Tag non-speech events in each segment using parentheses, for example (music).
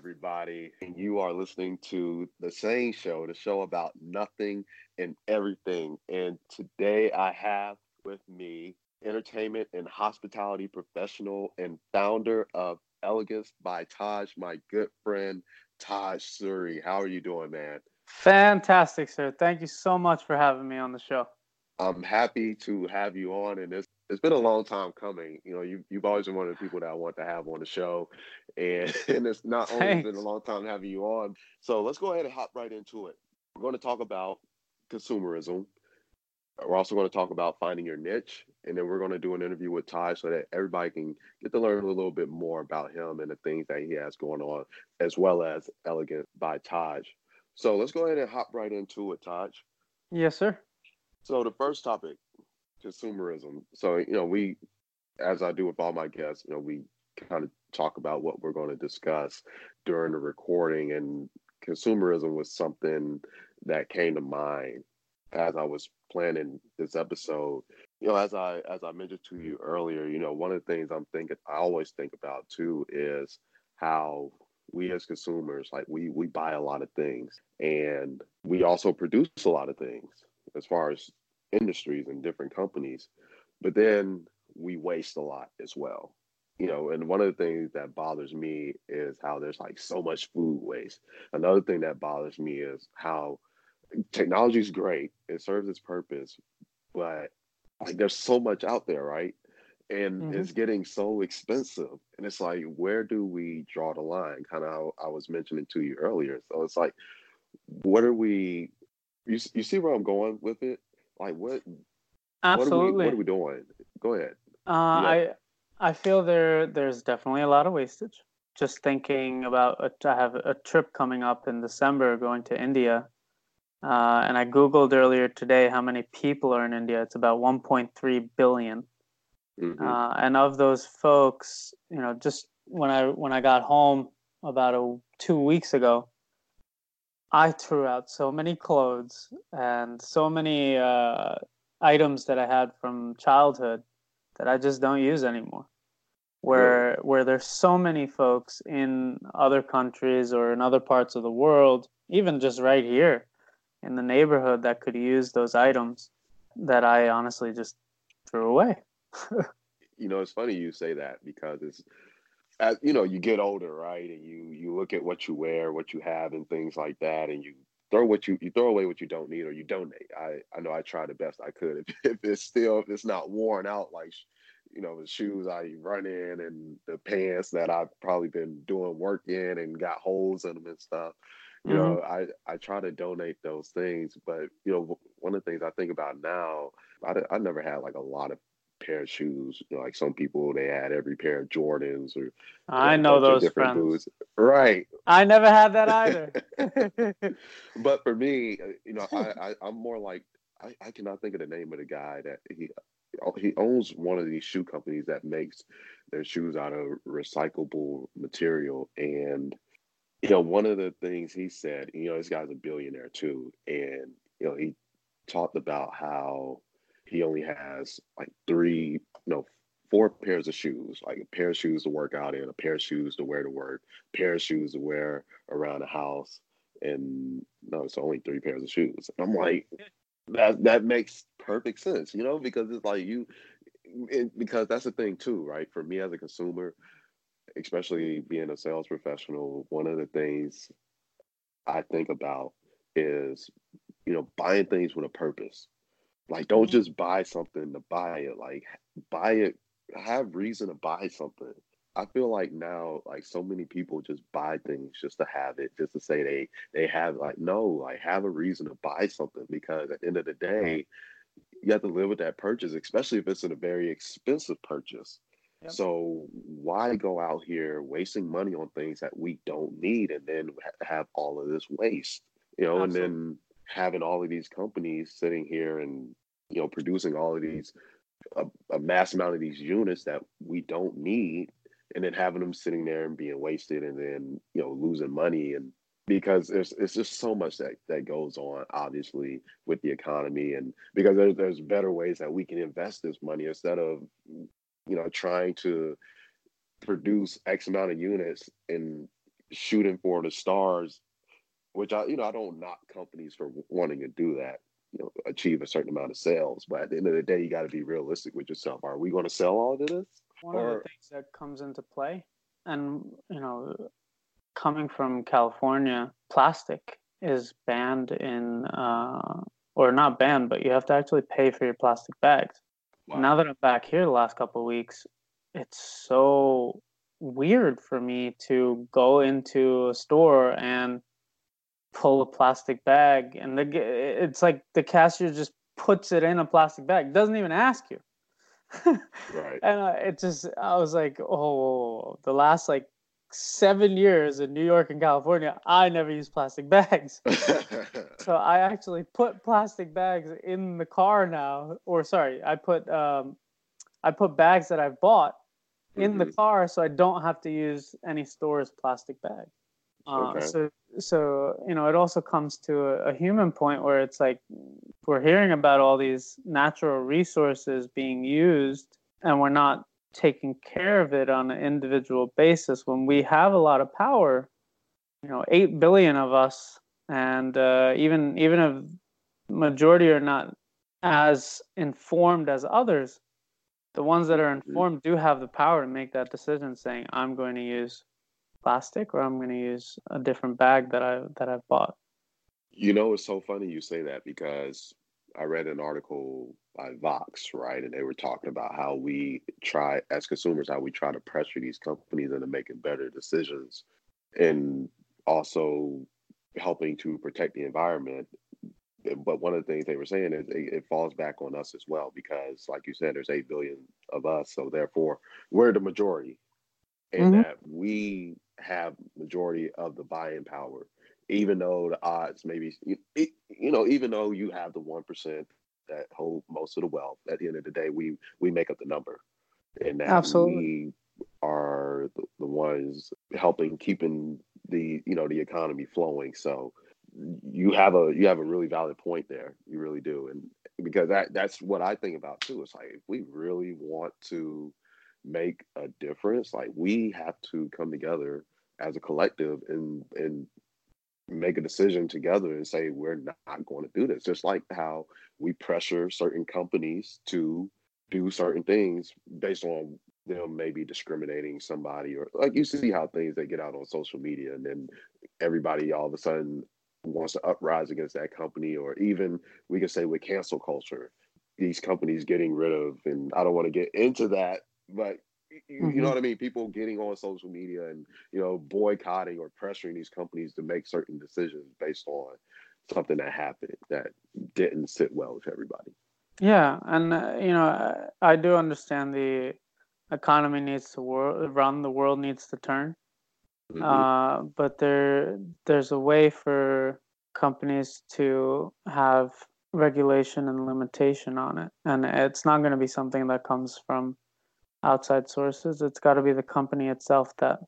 everybody? And you are listening to the same show, the show about nothing and everything. And today I have with me entertainment and hospitality professional and founder of Elegance by Taj, my good friend Taj Suri. How are you doing, man? Fantastic, sir. Thank you so much for having me on the show. I'm happy to have you on, and it's it's been a long time coming. You know, you you've always been one of the people that I want to have on the show, (laughs) and and it's not only been a long time having you on. So let's go ahead and hop right into it. We're going to talk about consumerism. We're also going to talk about finding your niche, and then we're going to do an interview with Ty so that everybody can get to learn a little bit more about him and the things that he has going on, as well as Elegant by Taj. So let's go ahead and hop right into it, Taj. Yes, sir. So the first topic, consumerism. So you know, we, as I do with all my guests, you know, we kind of talk about what we're going to discuss during the recording, and consumerism was something that came to mind as I was planning this episode. You know, as I as I mentioned to you earlier, you know, one of the things I'm thinking, I always think about too, is how we as consumers, like we we buy a lot of things, and we also produce a lot of things as far as industries and different companies, but then we waste a lot as well. You know, and one of the things that bothers me is how there's like so much food waste. Another thing that bothers me is how technology is great, it serves its purpose, but like there's so much out there, right? And Mhm. it's getting so expensive. And it's like, where do we draw the line? Kind of how I was mentioning to you earlier. So it's like, what are we you, you see where I'm going with it? Like what Absolutely. what are we what are we doing? Go ahead. uh, I I feel there there's definitely a lot of wastage. Just thinking about a, I have a trip coming up in December going to India, uh, and I googled earlier today how many people are in India. It's about 1.3 billion. Mhm. Uh, and of those folks, you know, just when I when I got home about a, two weeks ago, I threw out so many clothes and so many uh, items that I had from childhood that I just don't use anymore. Where where there's so many folks in other countries or in other parts of the world, even just right here in the neighborhood, that could use those items that I honestly just threw away. (laughs) you know, it's funny you say that because it's as you know, you get older, right? And you you look at what you wear, what you have, and things like that, and you throw what you you throw away what you don't need or you donate. I I know I try the best I could. (laughs) If, if it's still if it's not worn out, like you know, the shoes I run in and the pants that I've probably been doing work in and got holes in them and stuff. You mm-hmm. know, I I try to donate those things, but you know, one of the things I think about now, I I never had like a lot of pair of shoes. You know, like some people, they had every pair of Jordans or I know those different friends. boots. Right. I never had that either. (laughs) But for me, uh, you know, I, I I'm more like I, I cannot think of the name of the guy that he he owns one of these shoe companies that makes their shoes out of recyclable material and you know one of the things he said you know this guy's a billionaire too and you know he talked about how he only has like three no four pairs of shoes like a pair of shoes to work out in a pair of shoes to wear to work a pair of shoes to wear around the house and no it's only three pairs of shoes. And i'm like that that makes perfect sense you know because it's like you it, because that's the thing too right? For me as a consumer especially being a sales professional one of the things i think about is you know buying things with a purpose like don't just buy something to buy it like buy it have reason to buy something. I feel like now like so many people just buy things just to have it just to say they they have like no like have a reason to buy something because at the end of the day you have to live with that purchase especially if it's in a very expensive purchase. Yep. so why go out here wasting money on things that we don't need and then have all of this waste? You know and then having all of these companies sitting here and you know producing all of these a, a mass amount of these units that we don't need and then having them sitting there and being wasted and then you know losing money. And because there's it's just so much that that goes on obviously with the economy. And because there's there's better ways that we can invest this money instead of you know trying to produce x amount of units and shooting for the stars, which I, you know, I don't knock companies for wanting to do that, you know, achieve a certain amount of sales. But at the end of the day, you got to be realistic with yourself. Are we going to sell all of this? One or... of the things that comes into play, and you know, coming from California, plastic is banned in, uh, or not banned, but you have to actually pay for your plastic bags. Wow. Now that I'm back here the last couple of weeks, it's so weird for me to go into a store and pull a plastic bag and the, it's like the cashier just puts it in a plastic bag doesn't even ask you (laughs) right and uh, it just i was like oh the last like seven years in new york and california i never used plastic bags (laughs) so i actually put plastic bags in the car now or sorry i put um i put bags that i've bought in mm-hmm. the car so I don't have to use any store's plastic bag. Uh, okay. So, so you know, it also comes to a, a, human point where it's like we're hearing about all these natural resources being used, and we're not taking care of it on an individual basis. When we have a lot of power, you know, eight billion of us, and uh, even even if majority are not as informed as others, the ones that are mm-hmm. informed do have the power to make that decision saying i'm going to use plastic or i'm going to use a different bag that i that i've bought? You know it's so funny you say that because i read an article by vox right? And they were talking about how we try as consumers how we try to pressure these companies into making better decisions and also helping to protect the environment. But one of the things they were saying is it, it, falls back on us as well because, like you said, there's eight billion of us, so therefore we're the majority, and mm-hmm. that we have majority of the buying power, even though the odds maybe you, you know even though you have the one percent that hold most of the wealth. At the end of the day, we we make up the number, and that Absolutely. we are the, the ones helping keeping the you know the economy flowing. So you have a you have a really valid point there. You really do, and because that that's what I think about too. It's like if we really want to make a difference, like we have to come together as a collective and and make a decision together and say we're not going to do this. Just like how we pressure certain companies to do certain things based on them maybe discriminating somebody or like you see how things they get out on social media and then everybody all of a sudden wants to uprise against that company, or even we can say with cancel culture, these companies getting rid of, and I don't want to get into that, but mm-hmm. you know what I mean? People getting on social media and you know boycotting or pressuring these companies to make certain decisions based on something that happened that didn't sit well with everybody. Yeah, and uh, you know I do understand the economy needs to wor- run, the world needs to turn. Mm-hmm. Uh, but there there's a way for companies to have regulation and limitation on it, and it's not going to be something that comes from outside sources. It's got to be the company itself that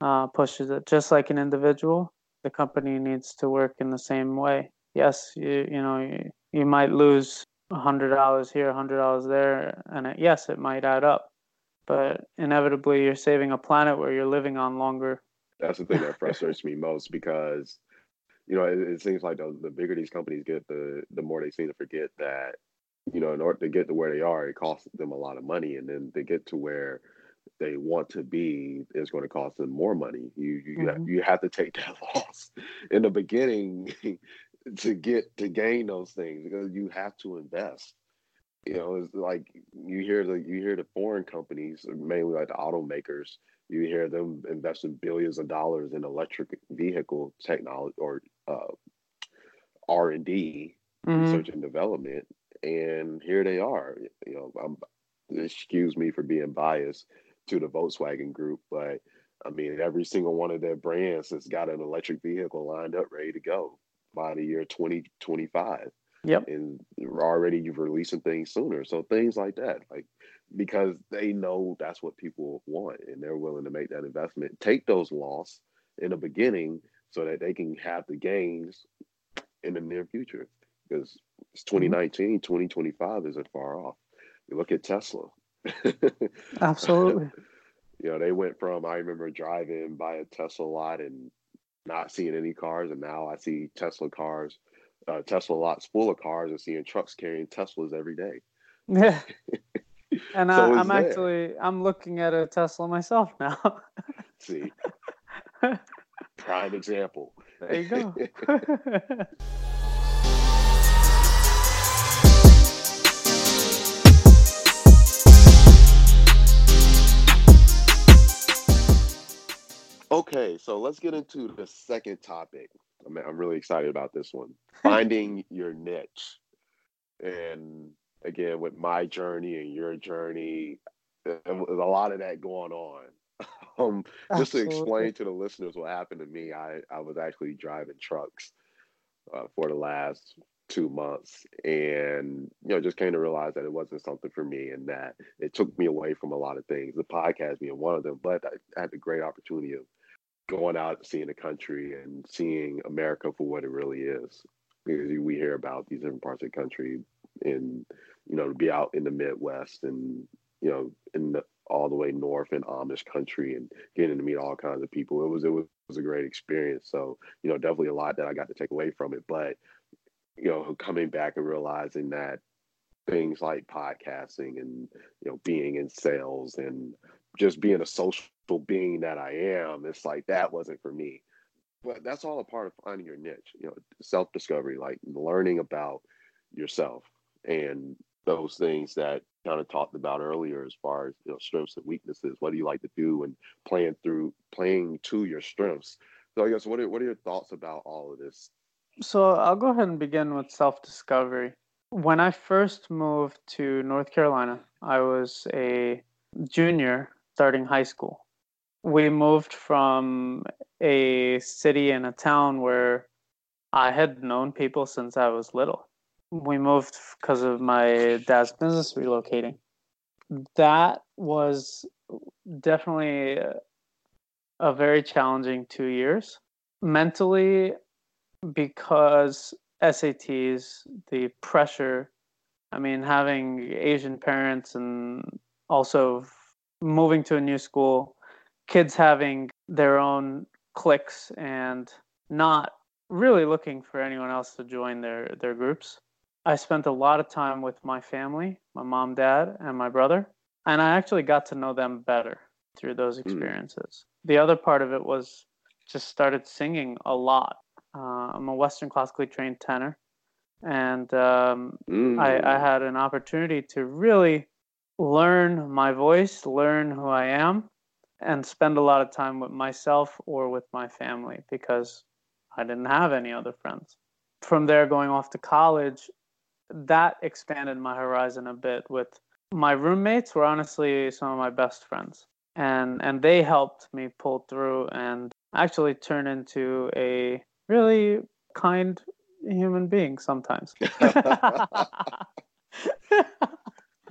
uh, pushes it. Just like an individual, the company needs to work in the same way. Yes, you you know you, you might lose hundred dollars here, hundred dollars there, and it, yes, it might add up. But inevitably, you're saving a planet where you're living on longer that's the thing that frustrates me most because you know it, it seems like the, the, bigger these companies get, the the more they seem to forget that you know in order to get to where they are, it costs them a lot of money, and then to get to where they want to be is going to cost them more money. You you mm-hmm. have, you have to take (laughs) that loss in the beginning (laughs) to get to gain those things because you have to invest. You know, it's like you hear the you hear the foreign companies, mainly like the automakers, you hear them investing billions of dollars in electric vehicle technology or uh, R and D, mm-hmm. research and development, and here they are. You know, I'm, excuse me for being biased to the Volkswagen Group, but I mean, every single one of their brands has got an electric vehicle lined up, ready to go by the year 2025. Yep. And already you're releasing things sooner. So things like that, like because they know that's what people want and they're willing to make that investment, take those losses in the beginning so that they can have the gains in the near future. Because it's mm-hmm. 2019, 2025 isn't far off. You look at Tesla. (laughs) Absolutely. You know, they went from I remember driving by a Tesla lot and not seeing any cars, and now I see Tesla cars, uh, Tesla lots full of cars, and seeing trucks carrying Teslas every day. Yeah. (laughs) And so I, am actually I'm looking at a Tesla myself now. (laughs) See, prime example. There you go. Okay, so let's get into the second topic. I mean, I'm really excited about this one. (laughs) Finding your niche. And again, with my journey and your journey, there's a lot of that going on. (laughs) um, just to explain to the listeners what happened to me, I, I was actually driving trucks uh, for the last two months and you know just came to realize that it wasn't something for me and that it took me away from a lot of things the podcast being one of them but i had the great opportunity of going out seeing the country and seeing America for what it really is. Because we hear about these different parts of the country, and you know, to be out in the Midwest and you know, in the all the way north in Amish country and getting to meet all kinds of people. It was it was, it was a great experience. So you know, definitely a lot that I got to take away from it. But you know, coming back and realizing that things like podcasting and you know being in sales and just being a social being that I am, it's like that wasn't for me. But that's all a part of finding your niche, you know, self discovery, like learning about yourself and those things that kind of talked about earlier as far as you know strengths and weaknesses. What do you like to do and playing through playing to your strengths? So i guess what are, what are your thoughts about all of this? So i'll go ahead and begin with self-discovery. When i first moved to north carolina i was a junior starting high school. We moved from a city and a town where I had known people since I was little. We moved because of my dad's business relocating. That was definitely a very challenging two years mentally because SATs, the pressure. I mean, having Asian parents and also moving to a new school, kids having their own cliques and not really looking for anyone else to join their their groups. I spent a lot of time with my family, my mom, dad, and my brother, and I actually got to know them better through those hmm. experiences. Mm. The other part of it was just started singing a lot. Uh, I'm a Western classically trained tenor, and um, mm. I, I had an opportunity to really learn my voice, learn who I am, and spend a lot of time with myself or with my family because I didn't have any other friends. From there, going off to college, that expanded my horizon a bit with my roommates were honestly some of my best friends and and they helped me pull through and actually turn into a really kind human being sometimes (laughs) (laughs)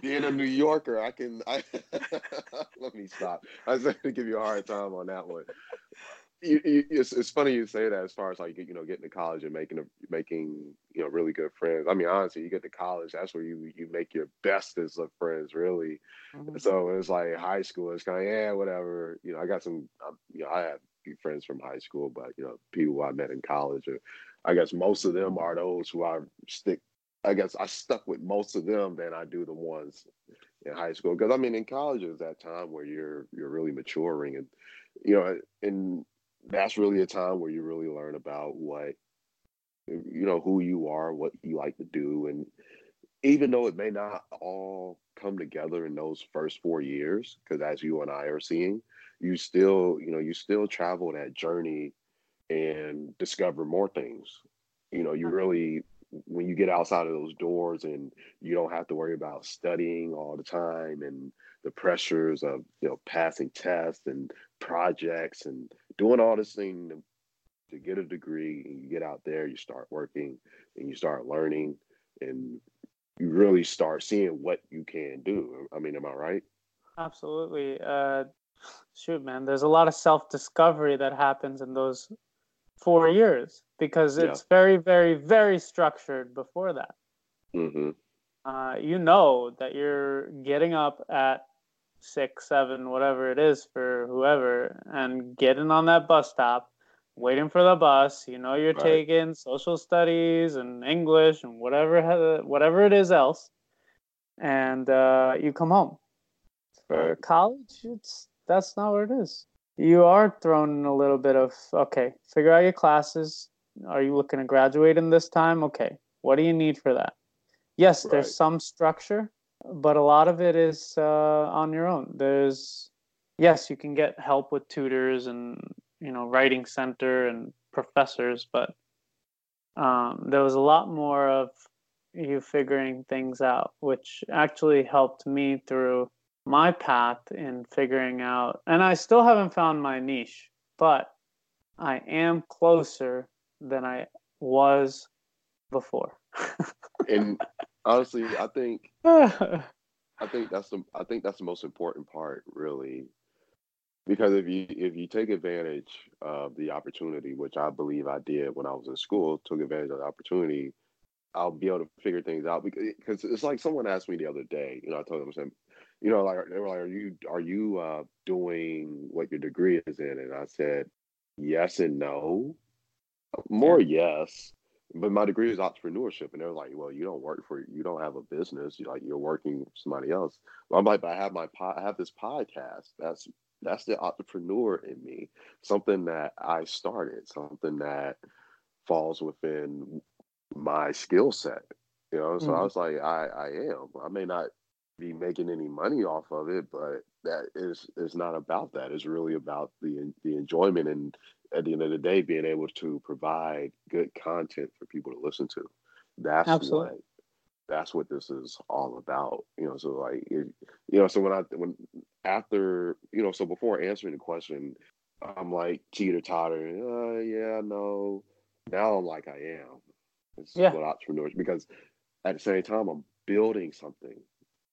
being a New Yorker, I can. I, (laughs) let me stop. I was going to give you a hard time on that one. You, you, it's, it's funny you say that as far as like you know getting to college and making a, making you know really good friends. I mean honestly, you get to college, that's where you you make your bestest of friends really. Mm-hmm. So it's like high school. It's kind of yeah whatever. You know I got some um, you know I have few friends from high school, but you know people I met in college. Or, I guess most of them are those who I stick I guess I stuck with most of them than I do the ones in high school. Because I mean, in college is that time where you're you're really maturing, and you know, and that's really a time where you really learn about what you know who you are, what you like to do, and even though it may not all come together in those first four years, because as you and I are seeing, you still you know you still travel that journey and discover more things. You know, you really when you get outside of those doors and you don't have to worry about studying all the time and the pressures of you know passing tests and projects and doing all this thing to, to get a degree and you get out there you start working and you start learning and you really start seeing what you can do. I mean am i right? Absolutely. Uh shoot man there's a lot of self-discovery that happens in those four years because it's yeah. very, very, very structured before that. Mm-hmm. Uh, you know that you're getting up at six, seven, whatever it is for whoever, and getting on that bus stop, waiting for the bus. You know, you're Right. taking social studies and English and whatever whatever it is else, and uh, you come home. For Right. college, it's that's not where it is. You are thrown in a little bit of okay, figure out your classes. Are you looking to graduate in this time? Okay, what do you need for that? Yes, Right. there's some structure, but a lot of it is uh, on your own. There's yes, you can get help with tutors and you know writing center and professors, but um, there was a lot more of you figuring things out, which actually helped me through my path in figuring out. And I still haven't found my niche, but I am closer than I was before. And (laughs) honestly, I think (sighs) I think that's the I think that's the most important part, really, because if you if you take advantage of the opportunity, which I believe I did when I was in school, took advantage of the opportunity, I'll be able to figure things out. Because it's like someone asked me the other day, you know, I told them, I said, you know, like they were like, are you are you uh, doing what your degree is in? And I said, yes and no, more yes. But my degree is entrepreneurship, and they're like, "Well, you don't work for, you don't have a business. You like you're working for somebody else." Well, I'm like, "But I have my, po- I have this podcast. That's that's the entrepreneur in me. Something that I started, something that falls within my skill set. You know. So I Mhm. was like, I, I am. I may not be making any money off of it, but that is is not about that. It's really about the the enjoyment and at the end of the day being able to provide good content for people to listen to. That's Absolutely. what that's what this is all about. You know, so like it, you know, so when I when after you know, so before answering the question, I'm like teeter totter. Uh, yeah, no. Now I'm like I am. This Yeah. what entrepreneurs because at the same time I'm building something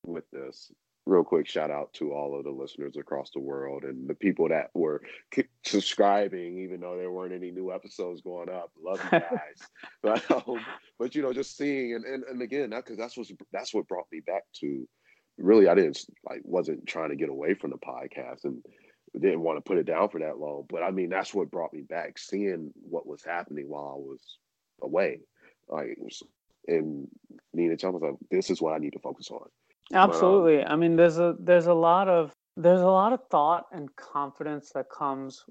with this. Real quick shout out to all of the listeners across the world and the people that were k- subscribing, even though there weren't any new episodes going up. Love you (laughs) guys. but um, but you know, just seeing and and, and again, that because that's what that's what brought me back to. Really, I didn't like wasn't trying to get away from the podcast and didn't want to put it down for that long. But I mean, that's what brought me back, seeing what was happening while I was away. Like, and Nina Chum was like, "This is what I need to focus on." Absolutely. I mean, there's a there's a lot of there's a lot of thought and confidence that comes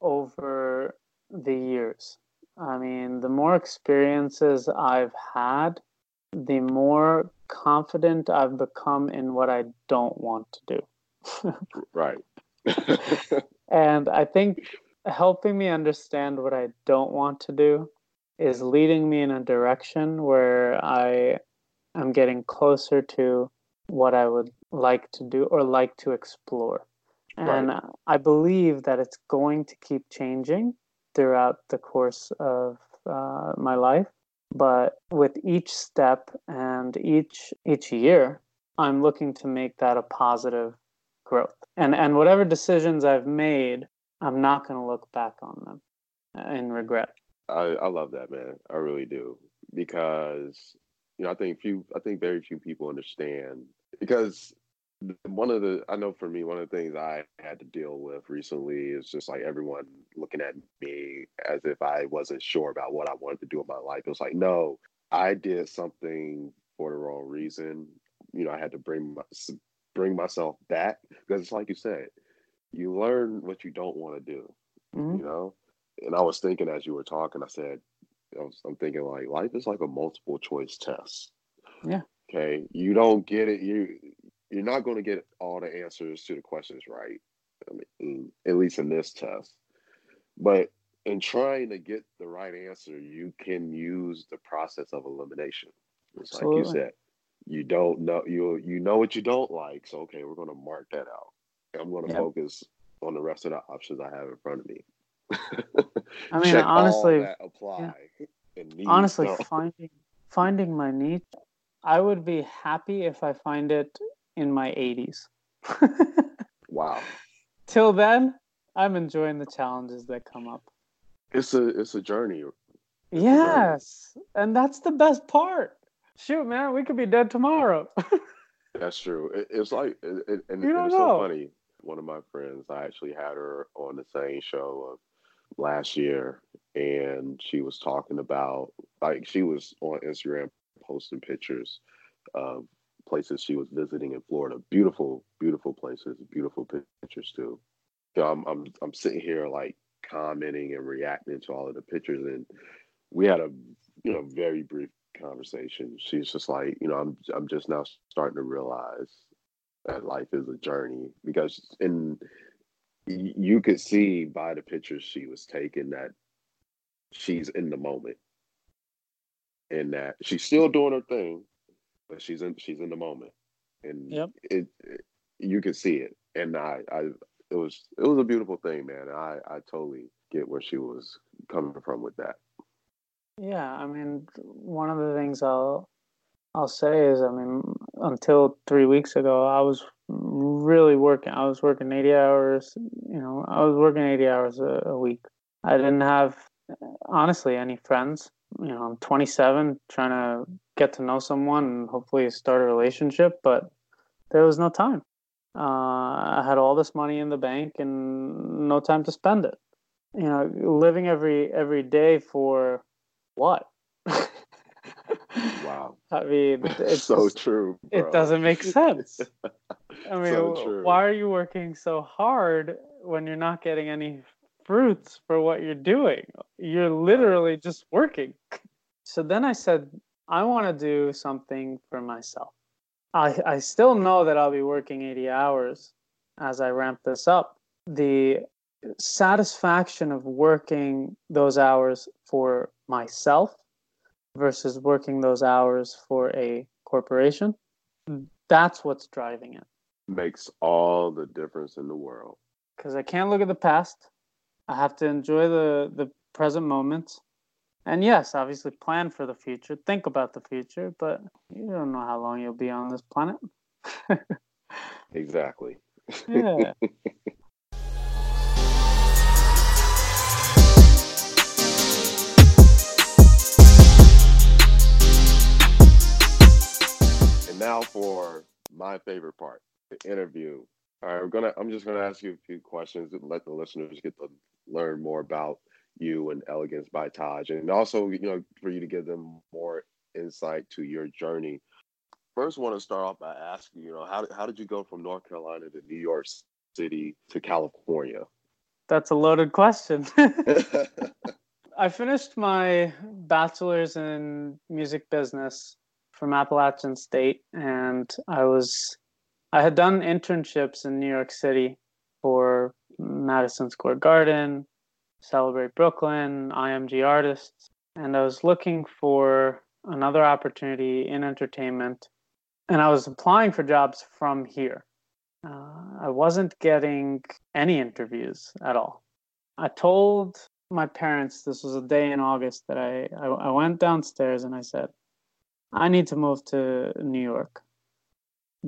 over the years. I mean, the more experiences I've had, the more confident I've become in what I don't want to do. Right. (laughs) (laughs) And I think helping me understand what I don't want to do is leading me in a direction where I am getting closer to what I would like to do or like to explore. And I believe that it's going to keep changing throughout the course of uh, my life. But with each step and each each year, I'm looking to make that a positive growth. And and whatever decisions I've made, I'm not going to look back on them uh, in regret. I, I love that, man. I really do because you know I think few I think very few people understand because one of the I know for me one of the things I had to deal with recently is just like everyone looking at me as if I wasn't sure about what I wanted to do in my life. It was like, no, I did something for the wrong reason. You know, I had to bring my, bring myself back because it's like you said, you learn what you don't want to do. Mhm. You know, and I was thinking as you were talking, I said, I was, I'm thinking like life is like a multiple choice test. Yeah. Okay. You don't get it. You you're not going to get all the answers to the questions right. I mean, at least in this test. But in trying to get the right answer, you can use the process of elimination. It's like you said, you don't know you you know what you don't like. So okay, we're going to mark that out. I'm going to Yep. focus on the rest of the options I have in front of me. (laughs) I mean, Check honestly, apply. these honestly, finding finding my niche, I would be happy if I find it in my 80s. (laughs) wow, Till then, I'm enjoying the challenges that come up. it's a it's a journey. journey. Yes, and that's the best part. Shoot, man, we could be dead tomorrow. (laughs) That's true. It, it's like, it, it, and You don't it's so funny. One of my friends, I actually had her on the same show of last year, and she was talking about like she was on Instagram posting pictures of places she was visiting in Florida. Beautiful, beautiful places, beautiful pictures too. Know, I'm I'm I'm sitting here like commenting and reacting to all of the pictures, and we had a you know very brief conversation. She's just like, you know, I'm I'm just now starting to realize that life is a journey because in you could see by the pictures she was taking that she's in the moment and that she's still doing her thing but she's in she's in the moment and Yep. it, it you can see it and i i it was it was a beautiful thing man i i totally get where she was coming from with that Yeah, I mean, one of the things I'll I'll say is, I mean, until three weeks ago, I was really working. I was working eighty hours. You know, I was working eighty hours a, a week. I didn't have, honestly, any friends. You know, I'm 27, trying to get to know someone and hopefully start a relationship, but there was no time. Uh, I had all this money in the bank and no time to spend it. You know, living every every day for what? (laughs) wow I mean, (laughs) it's so true it doesn't make (laughs) sense. I mean, So why are you working so hard when you're not getting any fruits for what you're doing? You're literally just working. So then I said, I want to do something for myself. I, I still know that I'll be working 80 hours as I ramp this up. The satisfaction of working those hours for myself versus working those hours for a corporation, that's what's driving it. makes all the difference in the world Because I can't look at the past. I have to enjoy the, the present moment. And yes, obviously plan for the future, think about the future, but you don't know how long you'll be on this planet. (laughs) exactly Yeah. (laughs) And now for my favorite part, the interview. All right, we're gonna. I'm just gonna ask you a few questions and let the listeners get to learn more about you and Elegance by Taj, and also, you know, for you to give them more insight to your journey. First, want to start off by asking, you know, how how did you go from North Carolina to New York City to California? That's a loaded question. (laughs) (laughs) I finished my bachelor's in music business from Appalachian State, and I was I had done internships in New York City for Madison Square Garden, Celebrate Brooklyn, IMG Artists, and I was looking for another opportunity in entertainment, and I was applying for jobs from here. Uh, I wasn't getting any interviews at all. I told my parents this was a day in August that I, I, I went downstairs and I said, I need to move to New York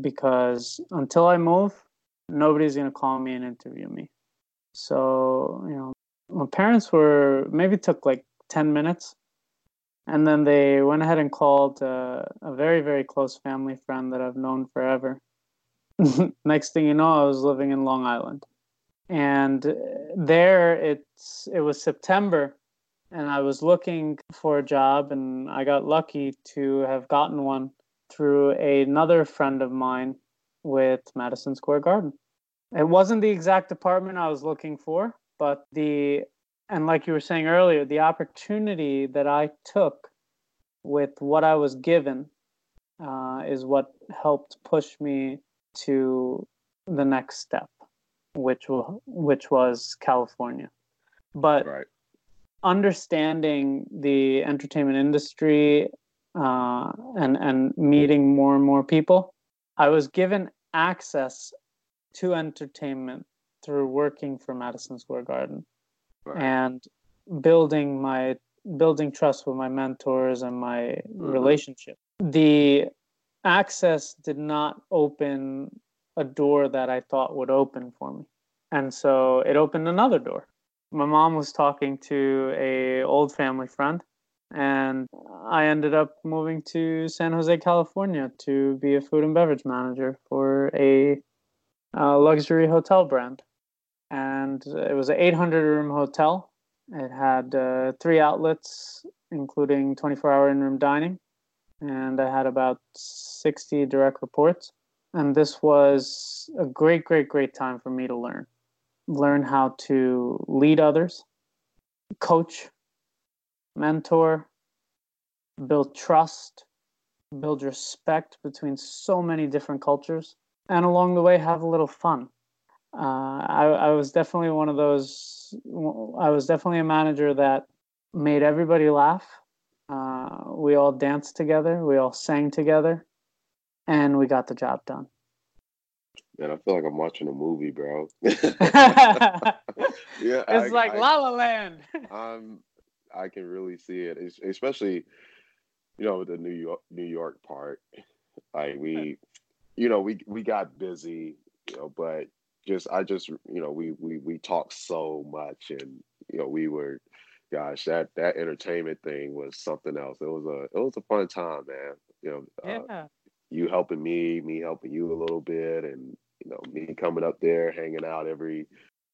because until I move, nobody's going to call me and interview me. So, you know, my parents were maybe took like 10 minutes and then they went ahead and called uh, a very, very close family friend that I've known forever. (laughs) Next thing you know, I was living in Long Island and there it's it was September and I was looking for a job and I got lucky to have gotten one through another friend of mine with Madison Square Garden. It wasn't the exact department I was looking for, but the and like you were saying earlier, the opportunity that I took with what I was given uh, is what helped push me to the next step which will, which was California. But right. understanding the entertainment industry uh, and and meeting more and more people, I was given access to entertainment through working for Madison Square Garden Right. and building my building trust with my mentors and my mm-hmm. relationship. The access did not open a door that I thought would open for me. And so it opened another door. My mom was talking to a old family friend and I ended up moving to San Jose, California, to be a food and beverage manager for a, a luxury hotel brand. And it was an 800 room hotel. It had uh, three outlets, including 24 hour in room dining, and I had about 60 direct reports. And this was a great, great, great time for me to learn. Learn how to lead others, coach, mentor, build trust, build respect between so many different cultures, and along the way, have a little fun. Uh, I, I was definitely one of those, I was definitely a manager that made everybody laugh. Uh, we all danced together, we all sang together, and we got the job done. Man, I feel like I'm watching a movie, bro. (laughs) (laughs) yeah, it's I, like I, La La Land. (laughs) I'm, I can really see it, it's, especially, you know, the New York New York part. Like we, you know, we we got busy, you know, but just I just, you know, we we we talked so much, and you know, we were gosh, that that entertainment thing was something else. It was a it was a fun time, man. You know, uh, yeah. Uh, you helping me, me helping you a little bit, and you know, me coming up there, hanging out every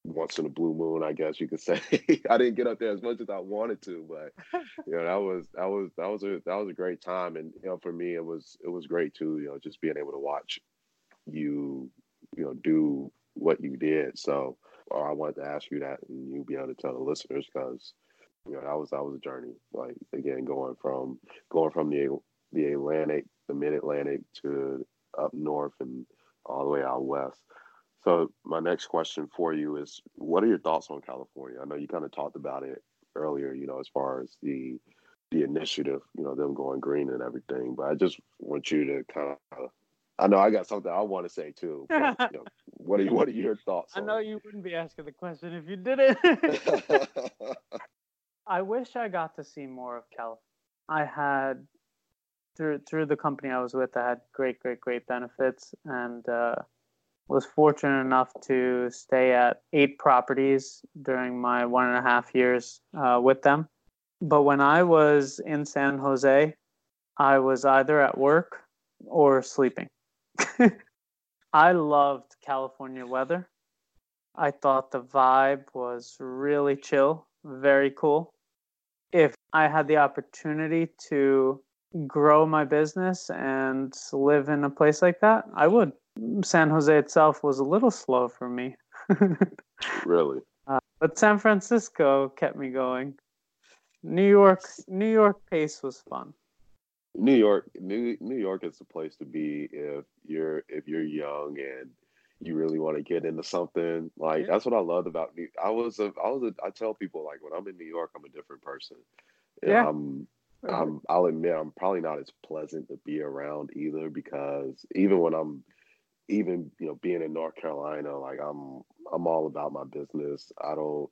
once in a blue moon, I guess you could (laughs) say. I didn't get up there as much as I wanted to, but (laughs) you know, that was that was that was a that was a great time. And you know, for me it was it was great too, you know, just being able to watch you, you know, do what you did. So uh, I wanted to ask you that and you be able to tell the listeners because you know that was that was a journey. Like again, going from going from the the Atlantic, the mid Atlantic to up north and all the way out west. So my next question for you is, what are your thoughts on California? I know you kind of talked about it earlier, you know, as far as the the initiative, you know, them going green and everything. But I just want you to kind of, I know I got something I want to say too. But, (laughs) you know, what are what are your thoughts? I know it? you wouldn't be asking the question if you didn't. (laughs) I wish I got to see more of California. I had through through the company I was with, I had great, great, great benefits, and uh, was fortunate enough to stay at eight properties during my one and a half years uh, with them. But when I was in San Jose, I was either at work or sleeping. (laughs) I loved California weather. I thought the vibe was really chill, very cool. If I had the opportunity to grow my business and live in a place like that, I would. San Jose itself was a little slow for me. (laughs) really? Uh, but San Francisco kept me going. New York, New York pace was fun. New York, New New York is the place to be if you're if you're young and you really want to get into something. Like that's what I loved about New. I was a I was a I tell people like when I'm in New York, I'm a different person. Yeah. I'm um, I'll admit I'm probably not as pleasant to be around either because even when I'm even you know being in North Carolina, like I'm I'm all about my business. I don't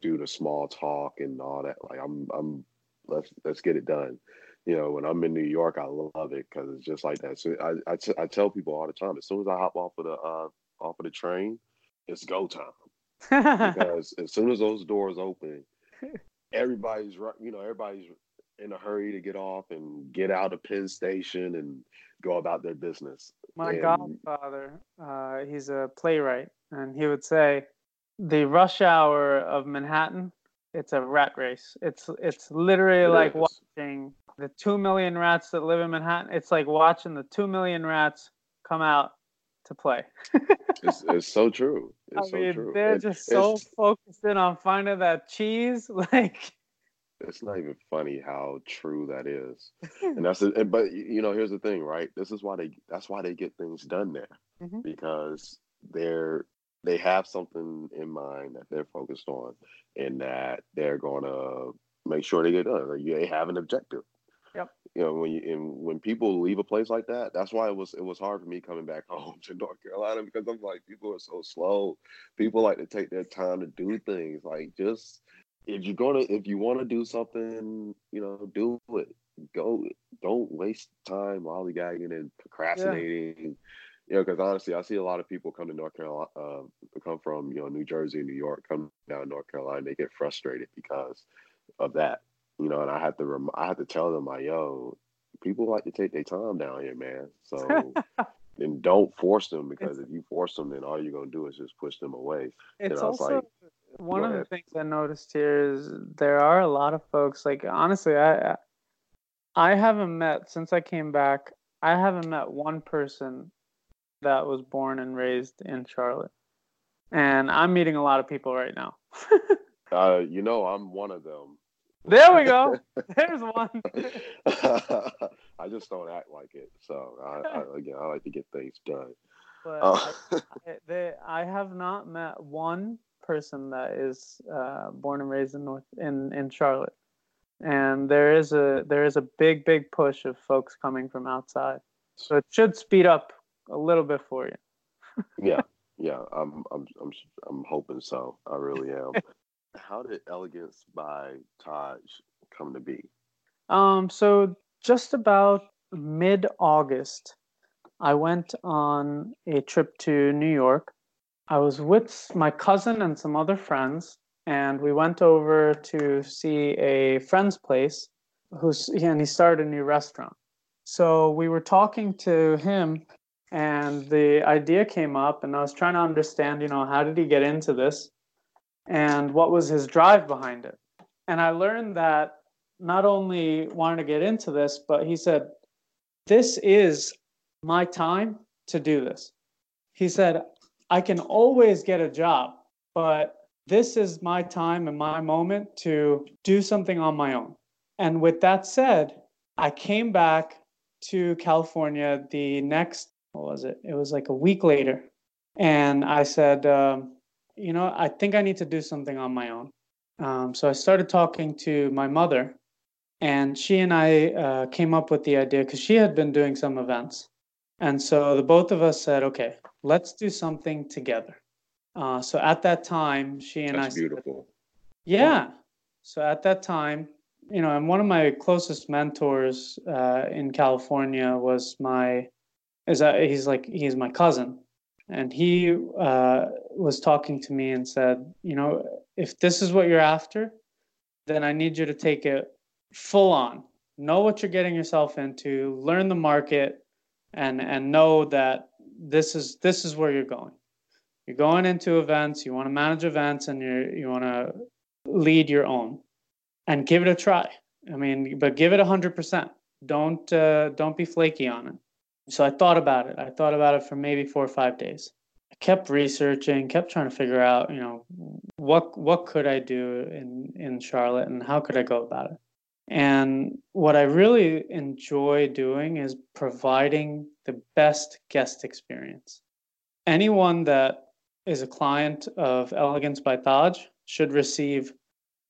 do the small talk and all that. Like I'm I'm let's let's get it done. You know, when I'm in New York, I love it because it's just like that. So I I, t- I tell people all the time, as soon as I hop off of the uh, off of the train, it's go time. (laughs) because as soon as those doors open, everybody's right. You know, everybody's in a hurry to get off and get out of Penn Station and go about their business. My and, godfather, uh, he's a playwright, and he would say, "The rush hour of Manhattan, it's a rat race. It's it's literally it like is. watching the two million rats that live in Manhattan. It's like watching the two million rats come out to play." (laughs) it's, it's so true. It's I so true. they're just so focused in on finding that cheese, (laughs) like it's not even funny how true that is. And that's it but you know here's the thing right? This is why they that's why they get things done there mm-hmm. because they're they have something in mind that they're focused on and that they're going to make sure they get done. Like they have an objective. Yep. You know when you and when people leave a place like that that's why it was it was hard for me coming back (laughs) home to north carolina because i'm like people are so slow. People like to take their time to do things like just if you're gonna if you want to do something, you know, do it. Go. Don't waste time lollygagging and procrastinating. Yeah. You know, because honestly, I see a lot of people come to North Carolina, uh, come from you know New Jersey, New York, come down North Carolina. They get frustrated because of that. you know, and I have to rem- I have to tell them like, yo, people like to take their time down here, man. So (laughs) and don't force them because it's, if you force them, then all you're gonna do is just push them away. It's also like, one of the things I noticed here is there are a lot of folks. Like honestly, I I haven't met since I came back. I haven't met one person that was born and raised in Charlotte, and I'm meeting a lot of people right now. (laughs) uh, you know, I'm one of them. There we go. (laughs) There's one. (laughs) I just don't act like it. So I, I, again, I like to get things done. But uh, I, they, I have not met one person that is uh, born and raised in North in in Charlotte, and there is a there is a big big push of folks coming from outside, so it should speed up a little bit for you. (laughs) yeah, yeah, I'm I'm I'm I'm hoping so. I really am. (laughs) How did Elegance by Taj come to be? Um, so just about mid August, I went on a trip to New York. I was with my cousin and some other friends, and we went over to see a friend's place who's and he started a new restaurant. So we were talking to him and the idea came up and I was trying to understand, you know, how did he get into this? and what was his drive behind it. And I learned that not only wanted to get into this, but he said, This is my time to do this. He said, I can always get a job, but this is my time and my moment to do something on my own. And with that said, I came back to California the next, what was it? It was like a week later. And I said, um, you know, I think I need to do something on my own. Um, so I started talking to my mother, and she and I uh, came up with the idea because she had been doing some events. And so the both of us said, okay, let's do something together. Uh, so at that time, she and That's I. beautiful. Said, yeah. So at that time, you know, and one of my closest mentors uh, in California was my, is that he's like he's my cousin, and he uh, was talking to me and said, you know, if this is what you're after, then I need you to take it full on. Know what you're getting yourself into, learn the market, and and know that this is this is where you're going. You're going into events, you want to manage events, and you you want to lead your own, and give it a try. I mean, but give it hundred percent. Don't uh, don't be flaky on it. So I thought about it. I thought about it for maybe four or five days. I kept researching, kept trying to figure out, you know, what what could I do in in Charlotte and how could I go about it. And what I really enjoy doing is providing the best guest experience. Anyone that is a client of Elegance by Taj should receive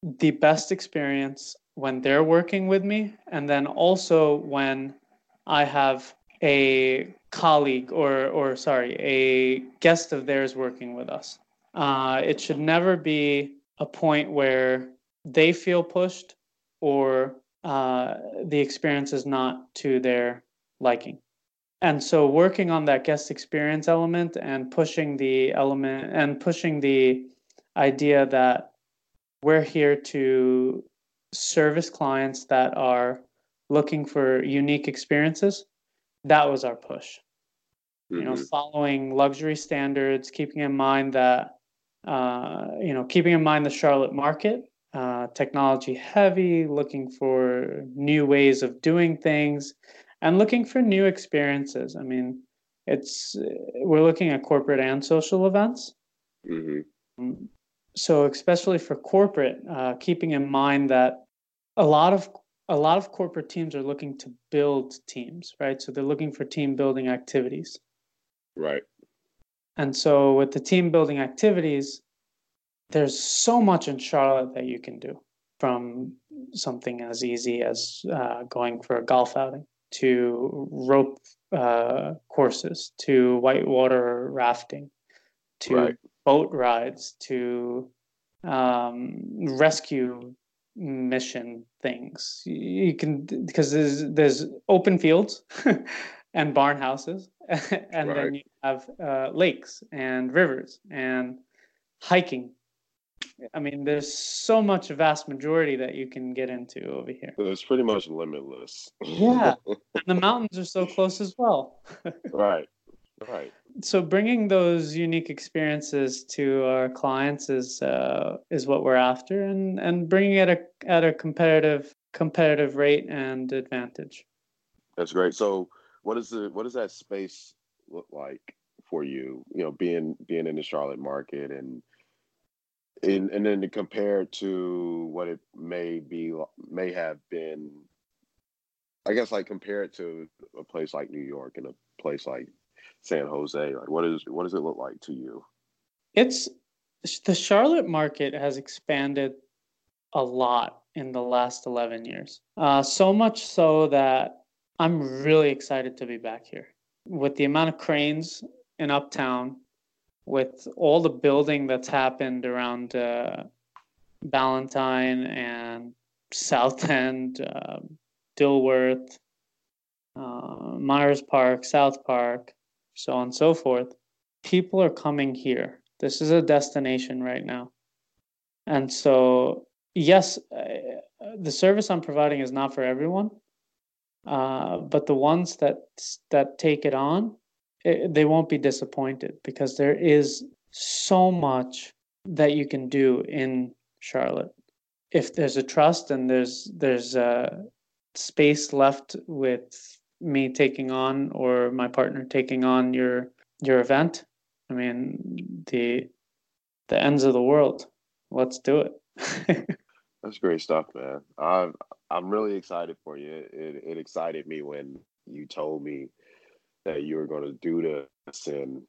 the best experience when they're working with me and then also when I have a colleague or or sorry a guest of theirs working with us uh, it should never be a point where they feel pushed or uh, the experience is not to their liking and so working on that guest experience element and pushing the element and pushing the idea that we're here to service clients that are looking for unique experiences that was our push. Mm-hmm. You know, mm-hmm. following luxury standards, keeping in mind that, uh, you know, keeping in mind the Charlotte market, uh, technology heavy, looking for new ways of doing things, and looking for new experiences. I mean, it's we're looking at corporate and social events. Mm-hmm. Mm, so, especially for corporate, uh, keeping in mind that a lot of a lot of corporate teams are looking to build teams, right? So they're looking for team building activities. Right. And so with the team building activities, there's so much in Charlotte that you can do from something as easy as uh, going for a golf outing to rope uh, courses to whitewater rafting to right. boat rides to um, rescue mission things. You can because there's there's open fields (laughs) and barn houses, (laughs) and right. then you have uh, lakes and rivers and hiking. I mean, there's so much vast majority that you can get into over here. It's pretty much limitless. Yeah, (laughs) and the mountains are so close as well. (laughs) right, right. So bringing those unique experiences to our clients is uh, is what we're after, and and bringing it at a at a competitive competitive rate and advantage. That's great. So, what is the what does that space look like for you? You know, being being in the Charlotte market and and and then to compare to what it may be may have been i guess like compare it to a place like new york and a place like san jose like what is what does it look like to you? It's the charlotte market has expanded a lot in the last 11 years. Uh, so much so that i'm really excited to be back here. With the amount of cranes in uptown with all the building that's happened around uh, Ballantyne and South End, uh, Dilworth, uh, Myers Park, South Park, so on and so forth. People are coming here. This is a destination right now. And so, yes, uh, the service I'm providing is not for everyone, uh, but the ones that that take it on eh, they won't be disappointed because there is so much that you can do in Charlotte. If there's a trust and there's there's a space left with me taking on or my partner taking on your your event, I mean the the ends of the world. Let's do it. (laughs) That's great stuff, man. I'm I'm really excited for you. It, it excited me when you told me that you were going to do this and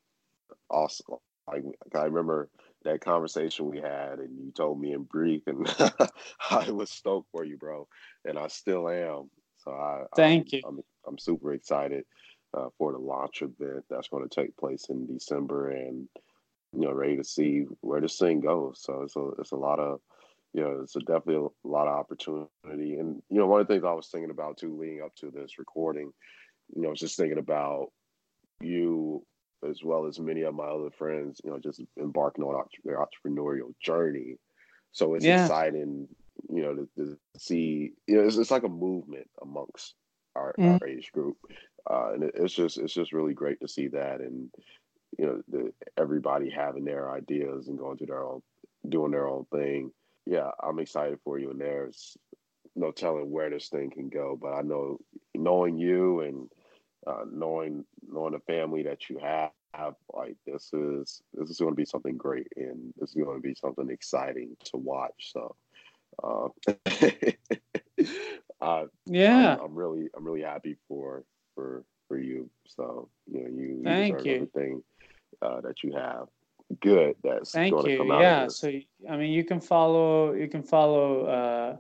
also like I remember that conversation we had and you told me in brief and (laughs) I was stoked for you, bro, and I still am. So I thank I'm, you. I'm, I'm super excited uh, for the launch event that's going to take place in December and you know ready to see where this thing goes. So it's a it's a lot of you know it's a definitely a lot of opportunity and you know one of the things I was thinking about too leading up to this recording you know, just thinking about you as well as many of my other friends, you know, just embarking on their entrepreneurial journey. So it's yeah. exciting, you know, to, to, see, you know, it's, it's like a movement amongst our, mm our age group. Uh, and it, it's just, it's just really great to see that. And, you know, the, everybody having their ideas and going through their own, doing their own thing. Yeah, I'm excited for you. And there's no telling where this thing can go, but I know knowing you and, uh, knowing knowing the family that you have, have, like this is this is going to be something great and this is going to be something exciting to watch. So, uh, (laughs) uh, yeah, I'm, I'm, really I'm really happy for for for you. So you know you, Thank you. everything uh, that you have. Good. That's Thank you. yeah. So I mean, you can follow you can follow uh,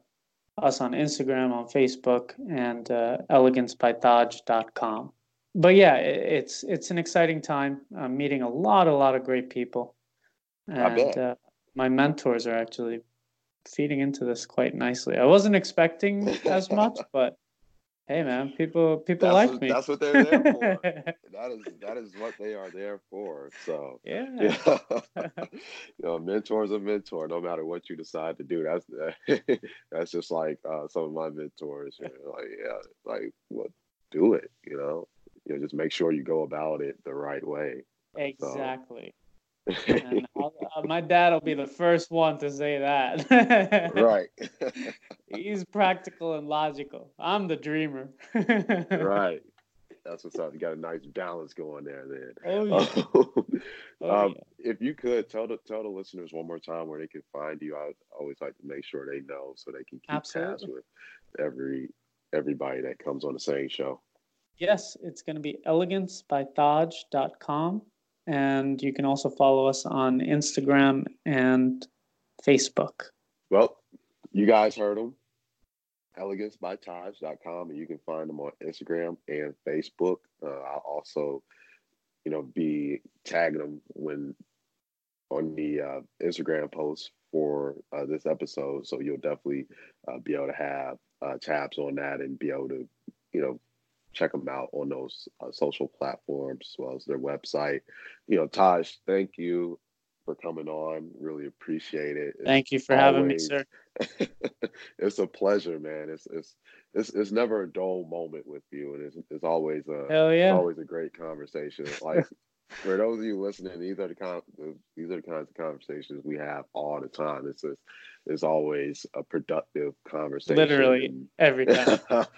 us on Instagram, on Facebook, and uh, elegancebytaj.com. But yeah, it's it's an exciting time. I'm meeting a lot, a lot of great people, and uh, my mentors are actually feeding into this quite nicely. I wasn't expecting (laughs) as much, but hey, man, people people that's like what, me. That's what they're there for. (laughs) that is that is what they are there for. So yeah, yeah. (laughs) you know, mentors a mentor, no matter what you decide to do. That's (laughs) that's just like uh, some of my mentors. You know, like yeah, like what well, do it. You know, you know, just make sure you go about it the right way. Exactly. (laughs) My dad will be the first one to say that. right. (laughs) He's practical and logical. I'm the dreamer. right. (laughs) That's what's up. You got a nice balance going there, then. Oh yeah. oh, um, yeah. If you could tell the tell the listeners one more time where they can find you, I always like to make sure they know so they can keep Absolutely. tabs with every everybody that comes on the Sane Show. Yes, it's going to be elegancebytaj.com. And you can also follow us on Instagram and Facebook. Well, you guys heard them. Elegancebytaj.com. And you can find them on Instagram and Facebook. Uh, I'll also, you know, be tagging them when on the uh, Instagram post for uh, this episode. So you'll definitely uh, be able to have uh, tabs on that and be able to, you know, check them out on those uh, social platforms as well as their website. You know, Taj, thank you for coming on. Really appreciate it. Thank you for always, having me, sir. (laughs) it's a pleasure, man. It's it's it's it's never a dull moment with you, and it's it's always a Hell yeah. always a great conversation. Like (laughs) for those of you listening, these are the con- these are the kinds of conversations we have all the time. It's just, it's always a productive conversation. Literally every time. (laughs) (laughs)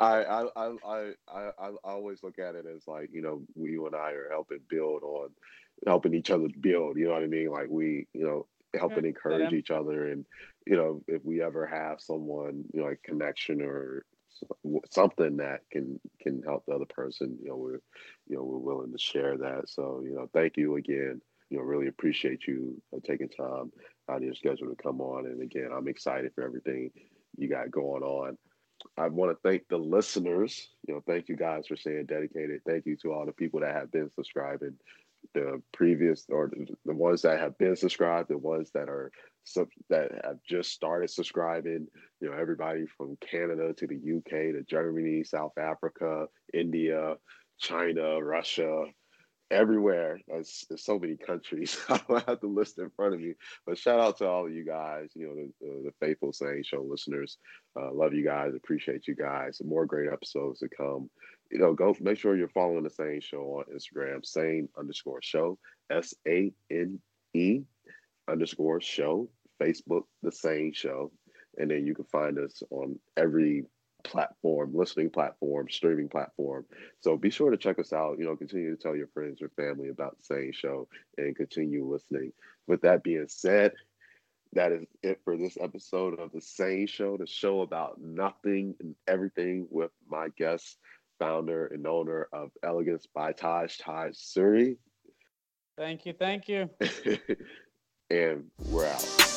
I, I, I I I I always look at it as like you know you and I are helping build on helping each other build. You know what I mean? Like we you know helping encourage each other and you know if we ever have someone you know like connection or something that can can help the other person you know we're you know we're willing to share that so you know thank you again you know really appreciate you uh, taking time of your schedule to come on. And again i'm excited for everything you got going on. I want to thank the listeners. You know thank you guys for staying dedicated. Thank you to all the people that have been subscribing. The previous or the ones that have been subscribed, the ones that are that have just started subscribing. You know, everybody from Canada to the UK to Germany, South Africa, India, China, Russia, everywhere. There's, there's so many countries. (laughs) I don't have the list in front of me, but shout out to all of you guys. You know, the, the faithful Sane Show listeners. Uh, love you guys. Appreciate you guys. More great episodes to come you know, go make sure you're following the Sane Show on Instagram, Sane underscore show, S A N E underscore show, Facebook, the Sane Show. And then you can find us on every platform, listening platform, streaming platform. So be sure to check us out. You know, continue to tell your friends or family about the Sane Show and continue listening. With that being said, that is it for this episode of the Sane Show, the show about nothing and everything with my guest, founder and owner of Elegance by Taj, Taj Suri. Thank you. Thank you. (laughs) and we're out.